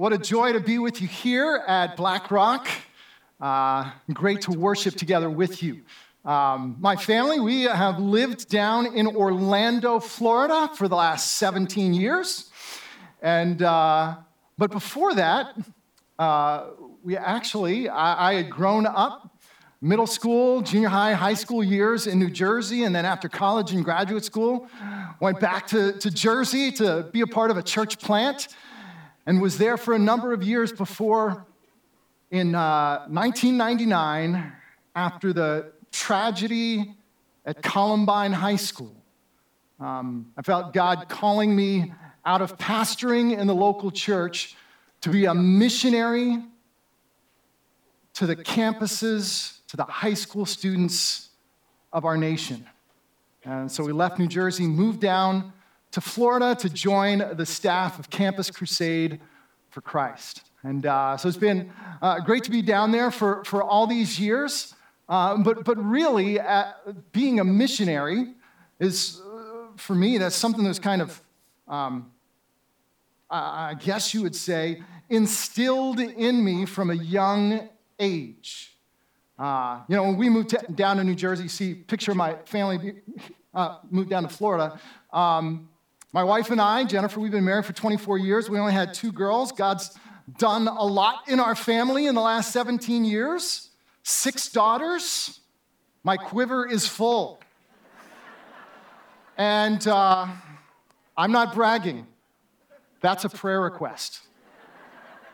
what a joy to be with you here at Black Rock. Uh, great to worship together with you. Um, my family, we have lived down in Orlando, Florida for the last 17 years. And, uh, but before that, uh, we actually, I, I had grown up middle school, junior high, high school years in New Jersey, and then after college and graduate school, went back to, to Jersey to be a part of a church plant and was there for a number of years before, in uh, 1999, after the tragedy at Columbine High School, um, I felt God calling me out of pastoring in the local church to be a missionary to the campuses, to the high school students of our nation. And so we left New Jersey, moved down to Florida to join the staff of Campus Crusade for Christ. And uh, so it's been uh, great to be down there for, for all these years. Uh, but, but really, uh, being a missionary is, uh, for me, that's something that's kind of, um, I guess you would say, instilled in me from a young age. You know, when we moved to, down to New Jersey, see, picture of my family moved down to Florida. Um, my wife and I, Jennifer, we've been married for 24 years. We only had two girls. God's done a lot in our family in the last 17 years. Six daughters. My quiver is full. And uh, I'm not bragging. That's a prayer request.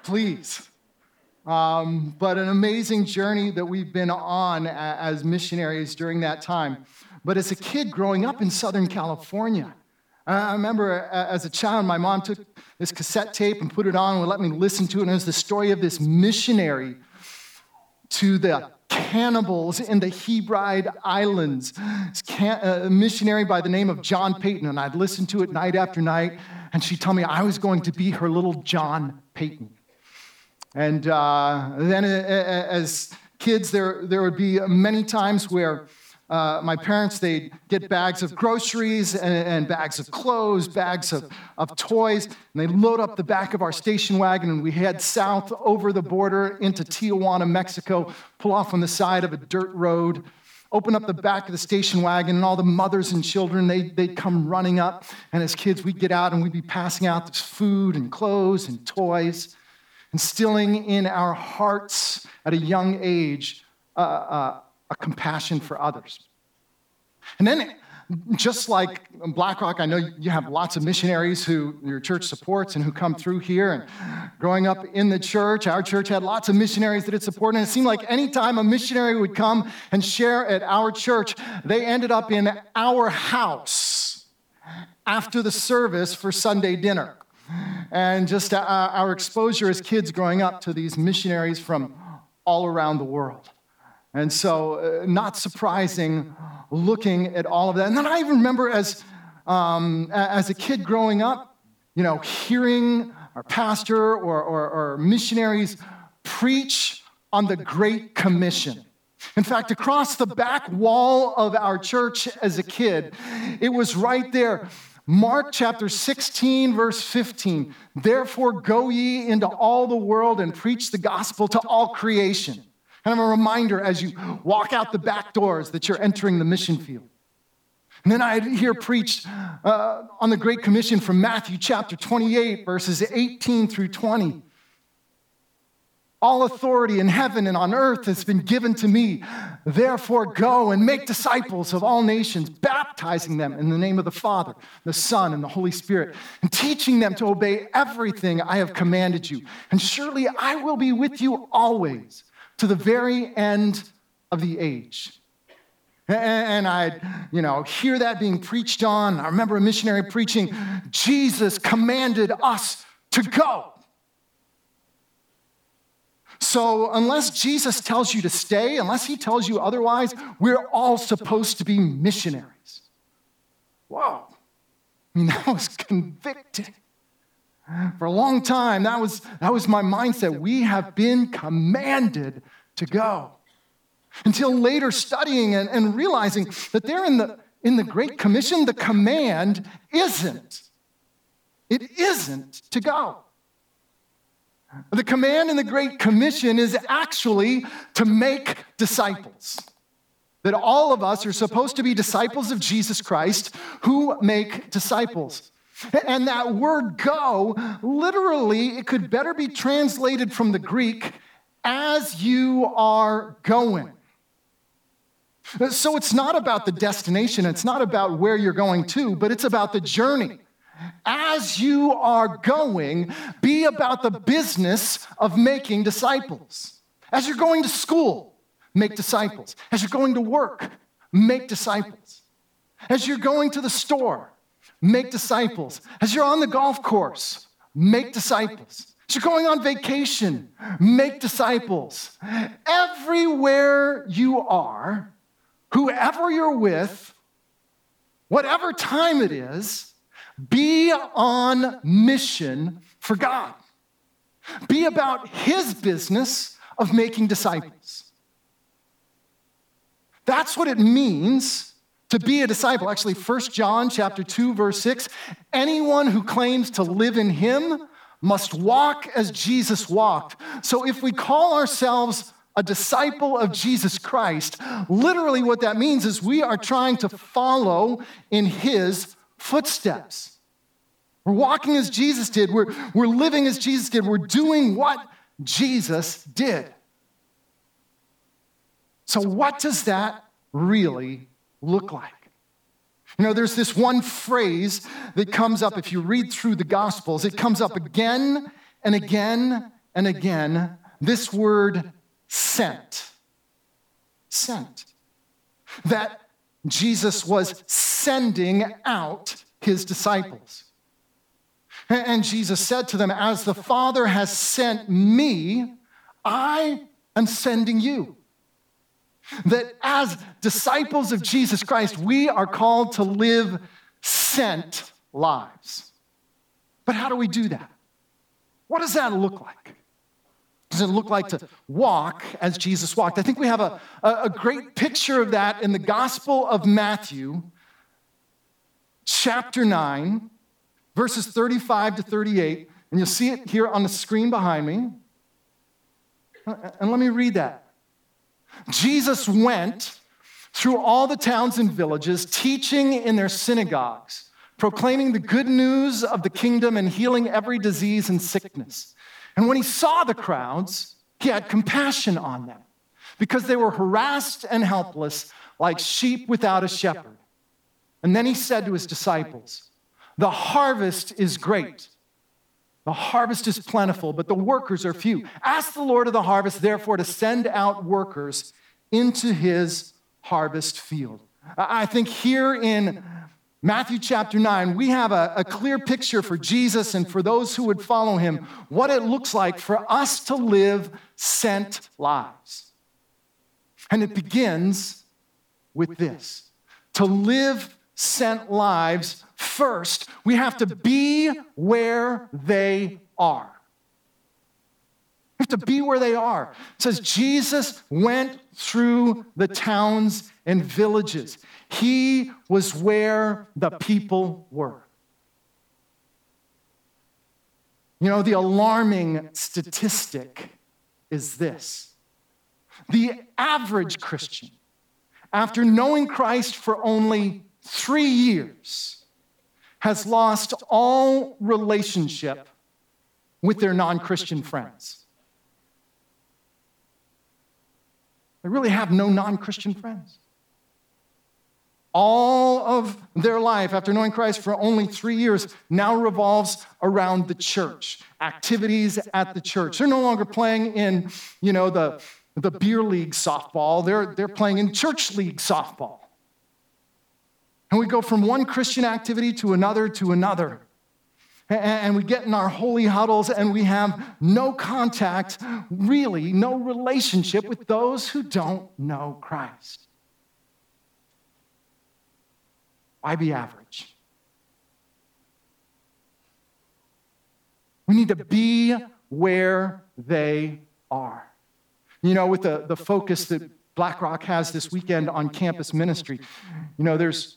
Please. Um, but an amazing journey that we've been on as missionaries during that time. But as a kid growing up in Southern California, I remember uh, as a child, my mom took this cassette tape and put it on and would let me listen to it. And it was the story of this missionary to the cannibals in the Hebride Islands, uh, a missionary by the name of John Paton. And I'd listen to it night after night, and she'd tell me I was going to be her little John Paton. And uh, then uh, as kids, there, there would be many times where uh, my parents, they'd get bags of groceries and, and, bags of clothes, bags of, of toys, and they'd load up the back of our station wagon, and we head south over the border into Tijuana, Mexico, pull off on the side of a dirt road, open up the back of the station wagon, and all the mothers and children, they, they'd come running up. And as kids, we'd get out and we'd be passing out this food and clothes and toys, instilling in our hearts at a young age uh, uh, a compassion for others. And then, just like BlackRock, I know you have lots of missionaries who your church supports and who come through here. And growing up in the church, our church had lots of missionaries that it supported. And it seemed like anytime a missionary would come and share at our church, they ended up in our house after the service for Sunday dinner. And just uh, our exposure as kids growing up to these missionaries from all around the world. And so, uh, not surprising looking at all of that. And then I even remember as, um, as a kid growing up, you know, hearing our pastor or, or, or missionaries preach on the Great Commission. In fact, across the back wall of our church as a kid, it was right there. Mark chapter 16, verse 15. Therefore, go ye into all the world and preach the gospel to all creation. Kind of a reminder as you walk out the back doors that you're entering the mission field. And then I hear preached uh, on the Great Commission from Matthew chapter 28, verses 18 through 20. All authority in heaven and on earth has been given to me. Therefore, go and make disciples of all nations, baptizing them in the name of the Father, the Son, and the Holy Spirit, and teaching them to obey everything I have commanded you. And surely I will be with you always to the very end of the age. And I'd, you know, hear that being preached on. I remember a missionary preaching, Jesus commanded us to go. So, unless Jesus tells you to stay, unless he tells you otherwise, we're all supposed to be missionaries. Whoa. I mean, that was convicting. For a long time, that was, that was my mindset. We have been commanded to go. Until later, studying and, and realizing that there in the, in the Great Commission, the command isn't. It isn't to go. The command in the Great Commission is actually to make disciples. That all of us are supposed to be disciples of Jesus Christ who make disciples. And that word go, literally, it could better be translated from the Greek as you are going. So it's not about the destination, it's not about where you're going to, but it's about the journey. As you are going, be about the business of making disciples. As you're going to school, make disciples. As you're going to work, make disciples. As you're going to the store, make disciples. As you're on the golf course, make disciples. As you're going on vacation, make disciples. Everywhere you are, whoever you're with, whatever time it is, be on mission for God. Be about his business of making disciples. That's what it means to be a disciple. Actually, 1 John chapter 2 verse 6, anyone who claims to live in him must walk as Jesus walked. So if we call ourselves a disciple of Jesus Christ, literally what that means is we are trying to follow in his footsteps. We're walking as Jesus did, we're, we're living as Jesus did, we're doing what Jesus did. So, what does that really look like? You know, there's this one phrase that comes up if you read through the Gospels, it comes up again and again and again. This word sent. Sent. That Jesus was sending out his disciples. And Jesus said to them, As the Father has sent me, I am sending you. That as disciples of Jesus Christ, we are called to live sent lives. But how do we do that? What does that look like? Does it look like to walk as Jesus walked? I think we have a, a great picture of that in the Gospel of Matthew, chapter 9, verses 35 to 38. And you'll see it here on the screen behind me. And let me read that. Jesus went through all the towns and villages, teaching in their synagogues, proclaiming the good news of the kingdom and healing every disease and sickness. And when he saw the crowds, he had compassion on them because they were harassed and helpless like sheep without a shepherd. And then he said to his disciples, The harvest is great. The harvest is plentiful, but the workers are few. Ask the Lord of the harvest, therefore, to send out workers into his harvest field. I think here in Matthew chapter 9, we have a, a, clear picture for Jesus and for those who would follow him what it looks like for us to live sent lives. And it begins with this to live sent lives, first, we have to be where they are. We have to be where they are. It says Jesus went through the towns and villages. He was where the people were. You know, the alarming statistic is this the average Christian, after knowing Christ for only three years, has lost all relationship with their non Christian friends. They really have no non Christian friends. All of their life, after knowing Christ for only three years, now revolves around the church, activities at the church. They're no longer playing in, you know, the, the beer league softball, they're, they're playing in church league softball. And we go from one Christian activity to another to another and we get in our holy huddles and we have no contact, really, no relationship with those who don't know Christ. Why be average? We need to be where they are. You know, with the, the focus that BlackRock has this weekend on campus ministry, you know, there's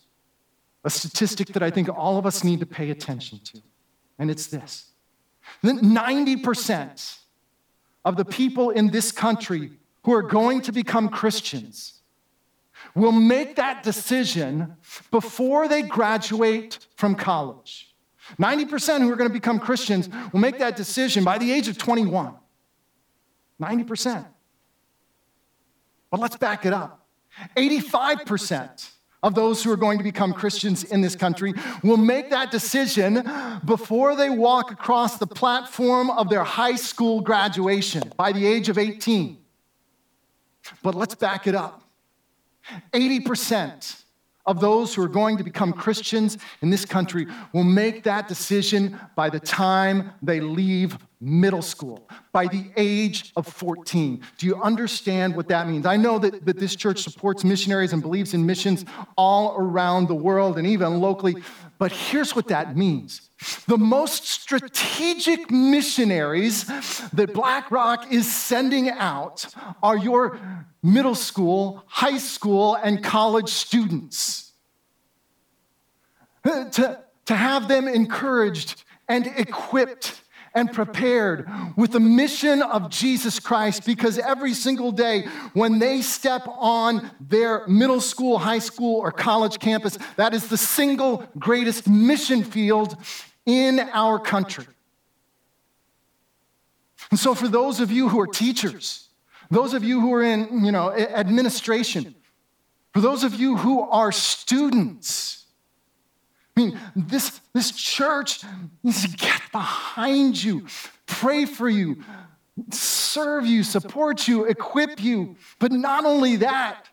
a statistic that I think all of us need to pay attention to and it's this 90% of the people in this country who are going to become Christians will make that decision before they graduate from college. 90% who are going to become Christians will make that decision by the age of 21. 90%. But let's back it up. 85% of those who are going to become Christians in this country will make that decision before they walk across the platform of their high school graduation by the age of 18. But let's back it up. 80% of those who are going to become Christians in this country will make that decision by the time they leave middle school, by the age of 14. Do you understand what that means? I know that, that this church supports missionaries and believes in missions all around the world and even locally, but here's what that means. The most strategic missionaries that BlackRock is sending out are your middle school, high school, and college students. To, to have them encouraged and equipped and prepared with the mission of Jesus Christ because every single day when they step on their middle school, high school, or college campus, that is the single greatest mission field in our country. And so, for those of you who are teachers, those of you who are in you know, administration, for those of you who are students, I mean, this, this church needs to get behind you, pray for you, serve you, support you, equip you, but not only that,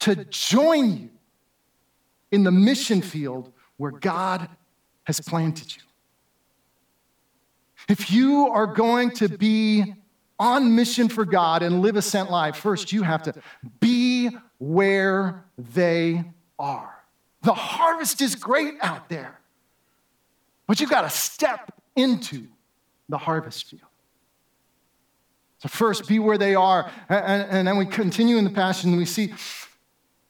to join you in the mission field where God has planted you. If you are going to be on mission for God and live a sent life, first you have to be where they are. The harvest is great out there, but you've got to step into the harvest field. So, first, be where they are. And, and then we continue in the passion and we see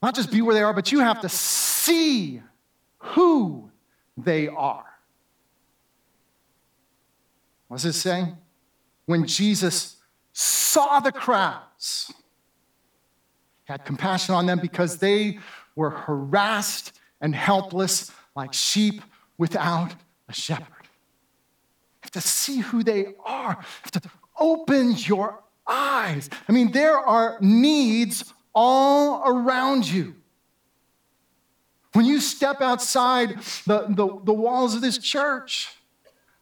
not just be where they are, but you have to see who they are. What does it say? When Jesus saw the crowds, had compassion on them because they were harassed and helpless like sheep without a shepherd. You have to see who they are. You have to open your eyes. I mean, there are needs all around you. When you step outside the, the, the walls of this church,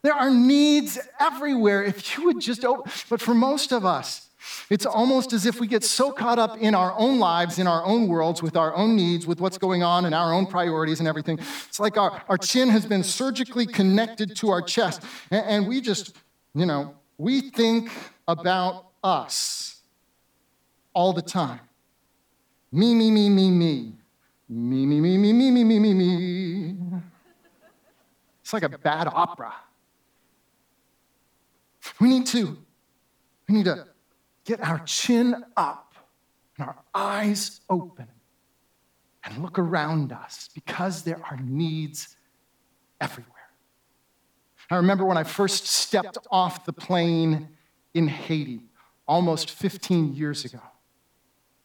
there are needs everywhere. If you would just open, but for most of us, it's almost as if we get so caught up in our own lives, in our own worlds, with our own needs, with what's going on, and our own priorities and everything. It's like our, our chin has been surgically connected to our chest. And, and we just, you know, we think about us all the time. Me, me, me, me, me. Me, me, me, me, me, me, me, me, me. It's like a bad opera. We need to, we need to get our chin up and our eyes open and look around us because there are needs everywhere. I remember when I first stepped off the plane in Haiti almost 15 years ago.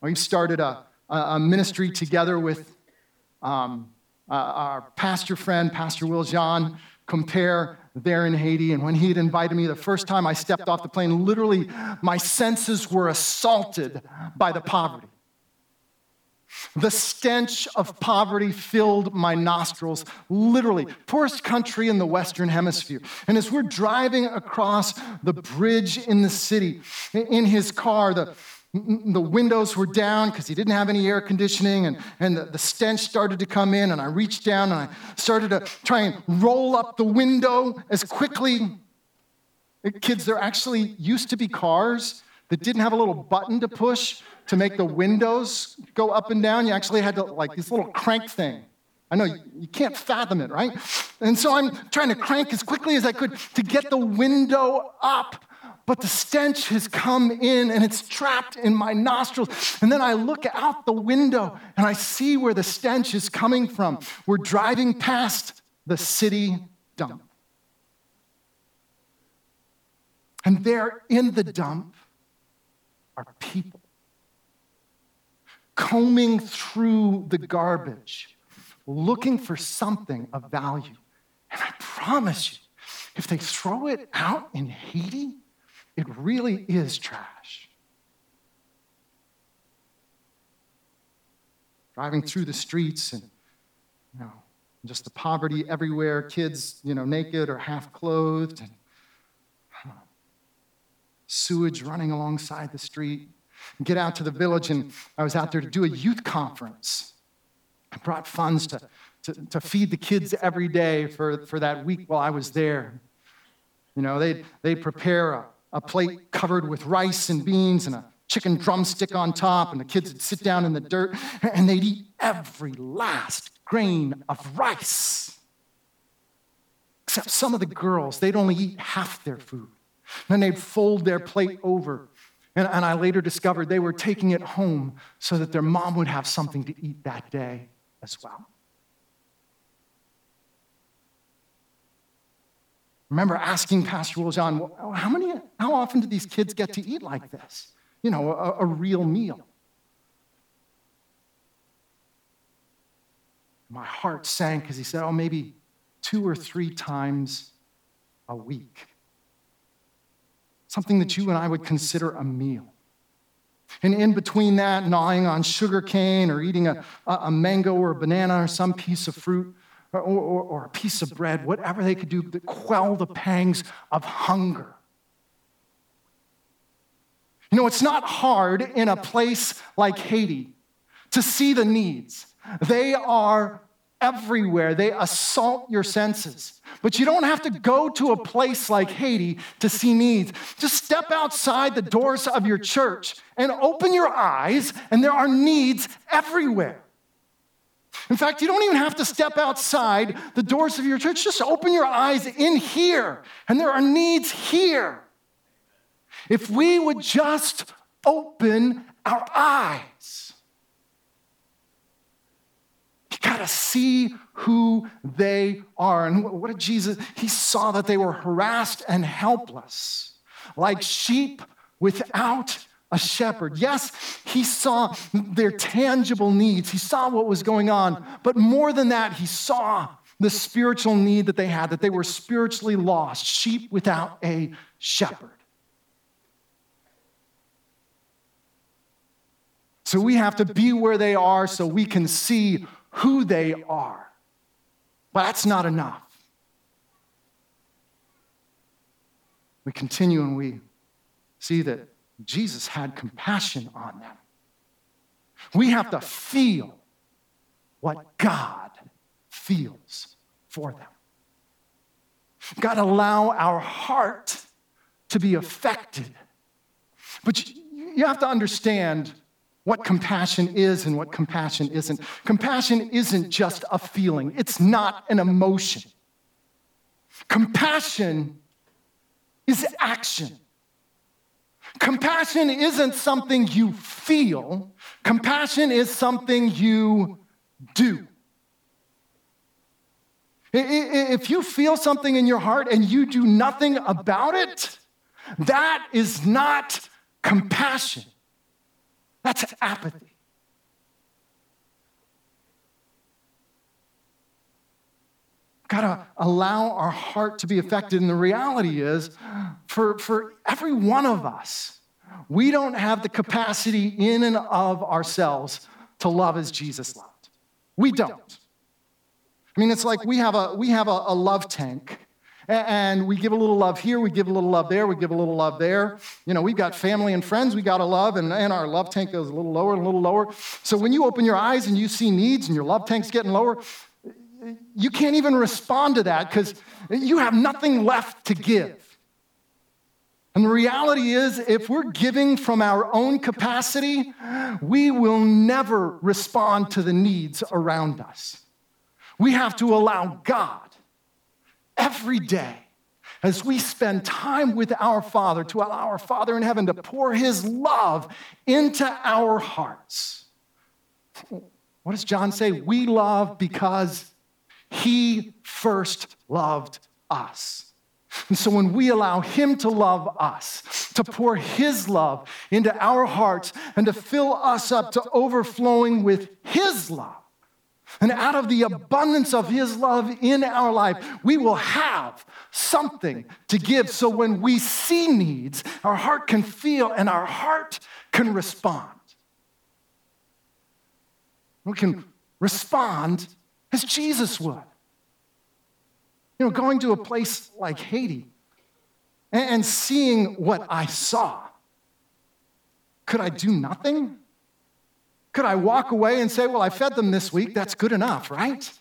We started a, a ministry together with um, uh, our pastor friend, Pastor Wiljan, compare there in Haiti. And when he had invited me the first time I stepped off the plane, literally my senses were assaulted by the poverty. The stench of poverty filled my nostrils, literally. Poorest country in the Western Hemisphere. And as we're driving across the bridge in the city, in his car, the, the windows were down because he didn't have any air conditioning, and, and the, the, stench started to come in. And I reached down and I started to try and roll up the window as quickly. Eh, kids, there actually used to be cars that didn't have a little button to push to make the windows go up and down. You actually had to, like, this little crank thing. I know you, you can't fathom it, right? And so I'm trying to crank as quickly as I could to get the window up but the stench has come in and it's trapped in my nostrils. And then I look out the window and I see where the stench is coming from. We're driving past the city dump. And there in the dump are people combing through the garbage, looking for something of value. And I promise you, if they throw it out in Haiti, it really is trash. Driving through the streets and, you know, just the poverty everywhere, kids, you know, naked or half clothed, and sewage running alongside the street. Get out to the village, and I was out there to do a youth conference. I brought funds to, to, to feed the kids every day for, for that week while I was there. You know, they'd, they'd prepare a, a plate covered with rice and beans and a chicken drumstick on top, and the kids would sit down in the dirt and they'd eat every last grain of rice. Except some of the girls, they'd only eat half their food. Then they'd fold their plate over. And, and I later discovered they were taking it home so that their mom would have something to eat that day as well. Remember asking Pastor Wiljan, well, how, many, how often do these kids get to eat like this? You know, a, a real meal. My heart sank because he said, oh, maybe two or three times a week. Something that you and I would consider a meal. And in between that, gnawing on sugar cane or eating a, a mango or a banana or some piece of fruit, or, or, or a piece of bread, whatever they could do to quell the pangs of hunger. You know, it's not hard in a place like Haiti to see the needs. They are everywhere, they assault your senses. But you don't have to go to a place like Haiti to see needs. Just step outside the doors of your church and open your eyes, and there are needs everywhere. In fact, you don't even have to step outside the doors of your church. Just open your eyes in here, and there are needs here. If we would just open our eyes, you got to see who they are. And what did Jesus? He saw that they were harassed and helpless, like sheep without a shepherd. Yes, he saw their tangible needs, he saw what was going on, but more than that, he saw the spiritual need that they had, that they were spiritually lost, sheep without a shepherd. So we have to be where they are so we can see who they are. But that's not enough. We continue and we see that Jesus had compassion on them. We have to feel what God feels for them. God, allow our heart to be affected. But you have to understand what compassion is and what compassion isn't. Compassion isn't just a feeling, it's not an emotion. Compassion is action. Compassion isn't something you feel, compassion is something you do. If you feel something in your heart and you do nothing about it, that is not compassion. That's apathy. Got to allow our heart to be affected. And the reality is, for, for every one of us, we don't have the capacity in and of ourselves to love as Jesus loved. We don't. I mean, it's like we have a, we have a, a love tank. And we give a little love here, we give a little love there, we give a little love there. You know, we've got family and friends we got to love, and, and our love tank goes a little lower and a little lower. So when you open your eyes and you see needs and your love tank's getting lower, you can't even respond to that because you have nothing left to give. And the reality is, if we're giving from our own capacity, we will never respond to the needs around us. We have to allow God every day as we spend time with our Father to allow our Father in heaven to pour His love into our hearts. What does John say? We love because he first loved us. And so when we allow Him to love us, to pour His love into our hearts, and to fill us up to overflowing with His love, and out of the abundance of His love in our life, we will have something to give. So when we see needs, our heart can feel and our heart can respond. We can respond as Jesus would. You know, going to a place like Haiti and seeing what I saw, could I do nothing? Could I walk away and say, Well, I fed them this week, that's good enough, right?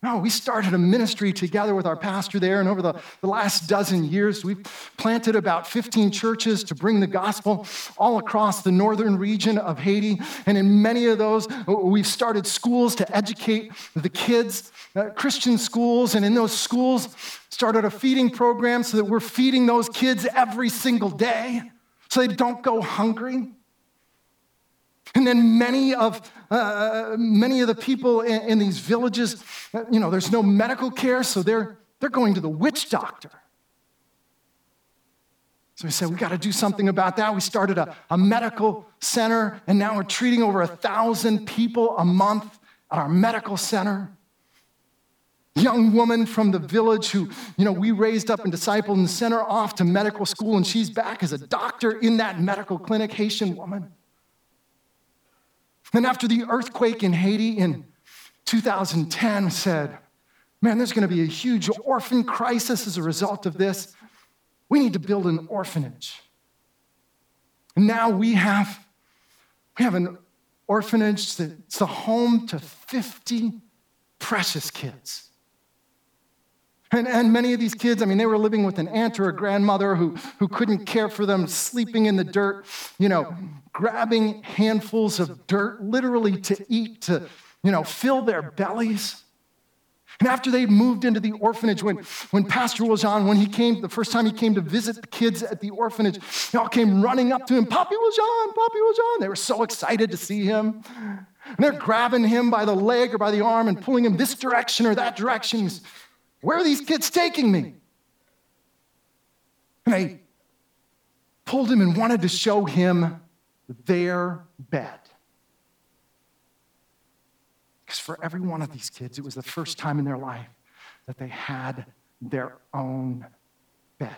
No, we started a ministry together with our pastor there, and over the, the last dozen years, we've planted about 15 churches to bring the gospel all across the northern region of Haiti. And in many of those, we've started schools to educate the kids, uh, Christian schools, and in those schools, started a feeding program so that we're feeding those kids every single day so they don't go hungry. And then many of, uh, many of the people in, in these villages, uh, you know, there's no medical care, so they're, they're going to the witch doctor. So we said, we got to do something about that. We started a, a medical center, and now we're treating over a thousand people a month at our medical center. Young woman from the village who, you know, we raised up and discipled and sent her off to medical school, and she's back as a doctor in that medical clinic, Haitian woman. And after the earthquake in Haiti in 2010 said, man, there's going to be a huge orphan crisis as a result of this. We need to build an orphanage. And now we have, we have an orphanage that's a home to 50 precious kids. And, and many of these kids, I mean, they were living with an aunt or a grandmother who, who couldn't care for them, sleeping in the dirt, you know, grabbing handfuls of dirt literally to eat, to, you know, fill their bellies. And after they moved into the orphanage, when, when Pastor on, when he came, the first time he came to visit the kids at the orphanage, they all came running up to him, Poppy on, Poppy on. They were so excited to see him. And they're grabbing him by the leg or by the arm and pulling him this direction or that direction. He's, where are these kids taking me? And they pulled him and wanted to show him their bed. Because for every one of these kids, it was the first time in their life that they had their own bed.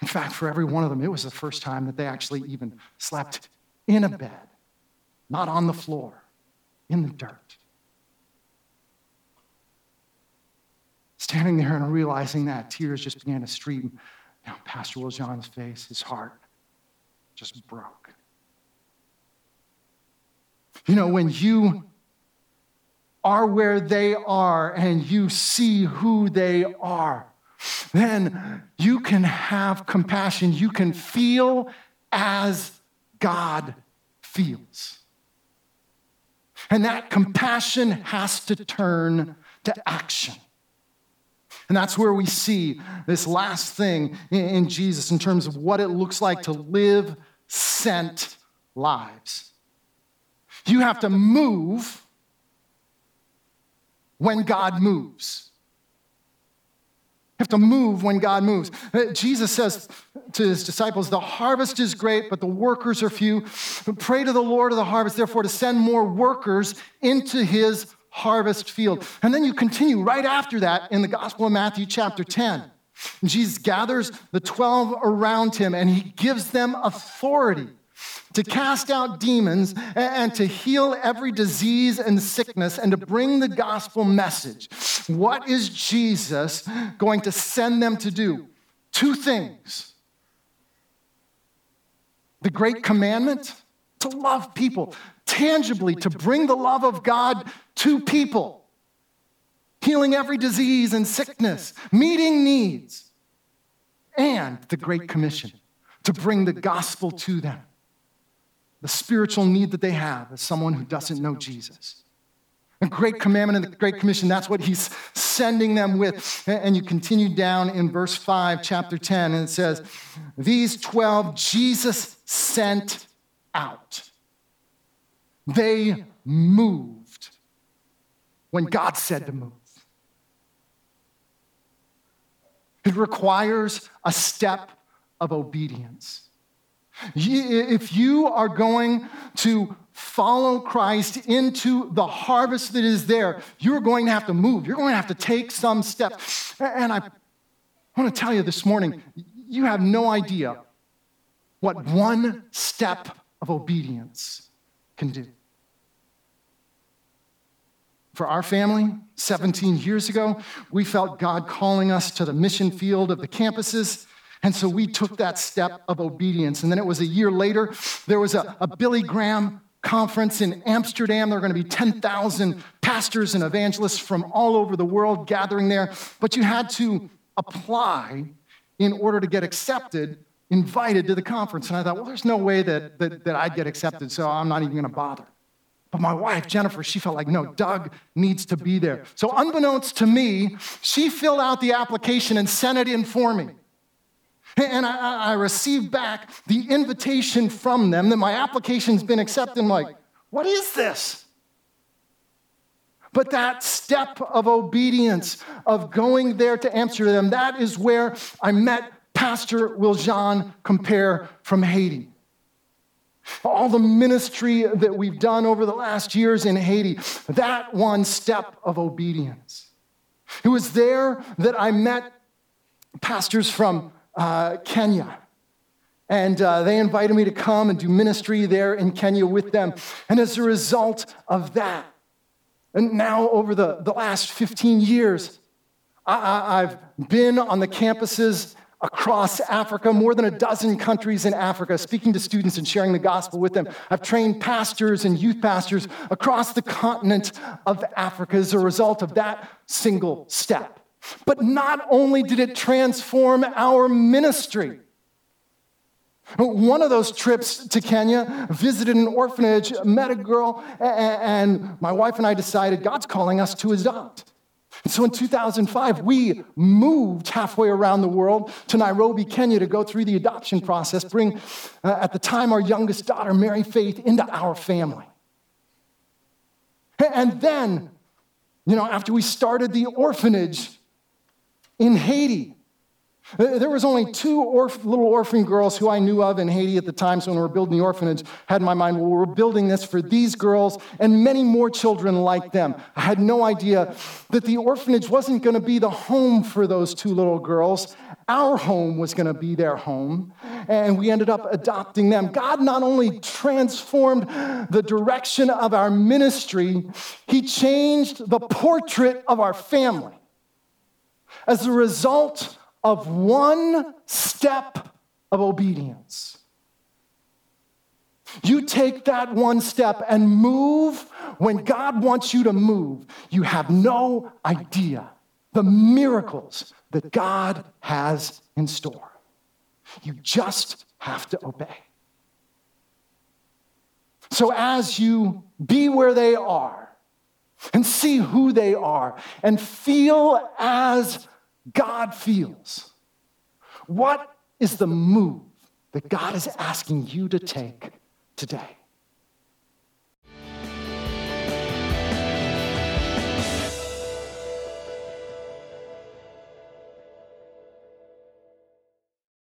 In fact, for every one of them, it was the first time that they actually even slept in a bed, not on the floor, in the dirt. Standing there and realizing that, tears just began to stream down Pastor Wiljan's face. His heart just broke. You know, when you are where they are and you see who they are, then you can have compassion. You can feel as God feels. And that compassion has to turn to action. And that's where we see this last thing in Jesus in terms of what it looks like to live sent lives. You have to move when God moves. You have to move when God moves. Uh, Jesus says to his disciples, The harvest is great, but the workers are few. Pray to the Lord of the harvest, therefore, to send more workers into his harvest field. And then you continue right after that in the Gospel of Matthew, chapter 10. Jesus gathers the 12 around him and he gives them authority to cast out demons and to heal every disease and sickness and to bring the gospel message. What is Jesus going to send them to do? Two things the great commandment to love people, tangibly to bring the love of God to people, healing every disease and sickness, meeting needs, and the Great Commission to bring the gospel to them, the spiritual need that they have as someone who doesn't know Jesus. The Great Commandment and the Great Commission, that's what he's sending them with. And you continue down in verse 5, chapter 10, and it says, These 12 Jesus sent out. They moved when God said to move. It requires a step of obedience. If you are going to follow Christ into the harvest that is there, you're going to have to move. You're going to have to take some steps. And I want to tell you this morning, you have no idea what one step of obedience can do. For our family, 17 years ago, we felt God calling us to the mission field of the campuses. And so we took that step of obedience. And then it was a year later, there was a, a Billy Graham conference in Amsterdam. There are going to be 10,000 pastors and evangelists from all over the world gathering there. But you had to apply in order to get accepted, invited to the conference. And I thought, well, there's no way that, that, that I'd get accepted, so I'm not even going to bother. But my wife, Jennifer, she felt like, no, Doug needs to be there. So, unbeknownst to me, she filled out the application and sent it in for me. And I, I received back the invitation from them that my application's been accepted. I'm like, what is this? But that step of obedience, of going there to Amsterdam, that is where I met Pastor Wiljan Compare from Haiti. All the ministry that we've done over the last years in Haiti, that one step of obedience. It was there that I met pastors from uh, Kenya. And uh, they invited me to come and do ministry there in Kenya with them. And as a result of that, and now over the, the last 15 years, I, I've been on the campuses across Africa, more than a dozen countries in Africa, speaking to students and sharing the gospel with them. I've trained pastors and youth pastors across the continent of Africa as a result of that single step. But not only did it transform our ministry, one of those trips to Kenya, visited an orphanage, met a girl, and my wife and I decided God's calling us to adopt. And so in 2005, we moved halfway around the world to Nairobi, Kenya to go through the adoption process, bring, uh, at the time, our youngest daughter, Mary Faith, into our family. And then, you know, after we started the orphanage, in Haiti. There was only two orph- little orphan girls who I knew of in Haiti at the time. So when we were building the orphanage, had in my mind, well, we're building this for these girls and many more children like them. I had no idea that the orphanage wasn't going to be the home for those two little girls. Our home was going to be their home, and we ended up adopting them. God not only transformed the direction of our ministry, He changed the portrait of our family as a result of one step of obedience. You take that one step and move when God wants you to move. You have no idea the miracles that God has in store. You just have to obey. So, as you be where they are and see who they are and feel as God feels. What is the move that God is asking you to take today?